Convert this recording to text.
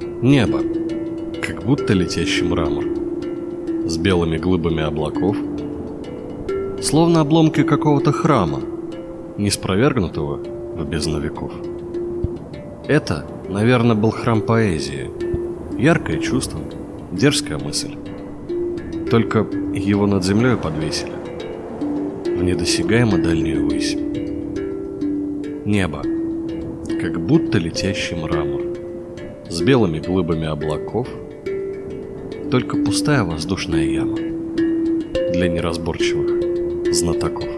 Небо, как будто летящий мрамор, с белыми глыбами облаков, словно обломки какого-то храма, не спровергнутого в бездну веков. Это, наверное, был храм поэзии, яркое чувство, дерзкая мысль. Только его над землей подвесили, в недосягаемо дальнюю высь. Небо, как будто летящий мрамор, с белыми глыбами облаков, только пустая воздушная яма для неразборчивых знатоков.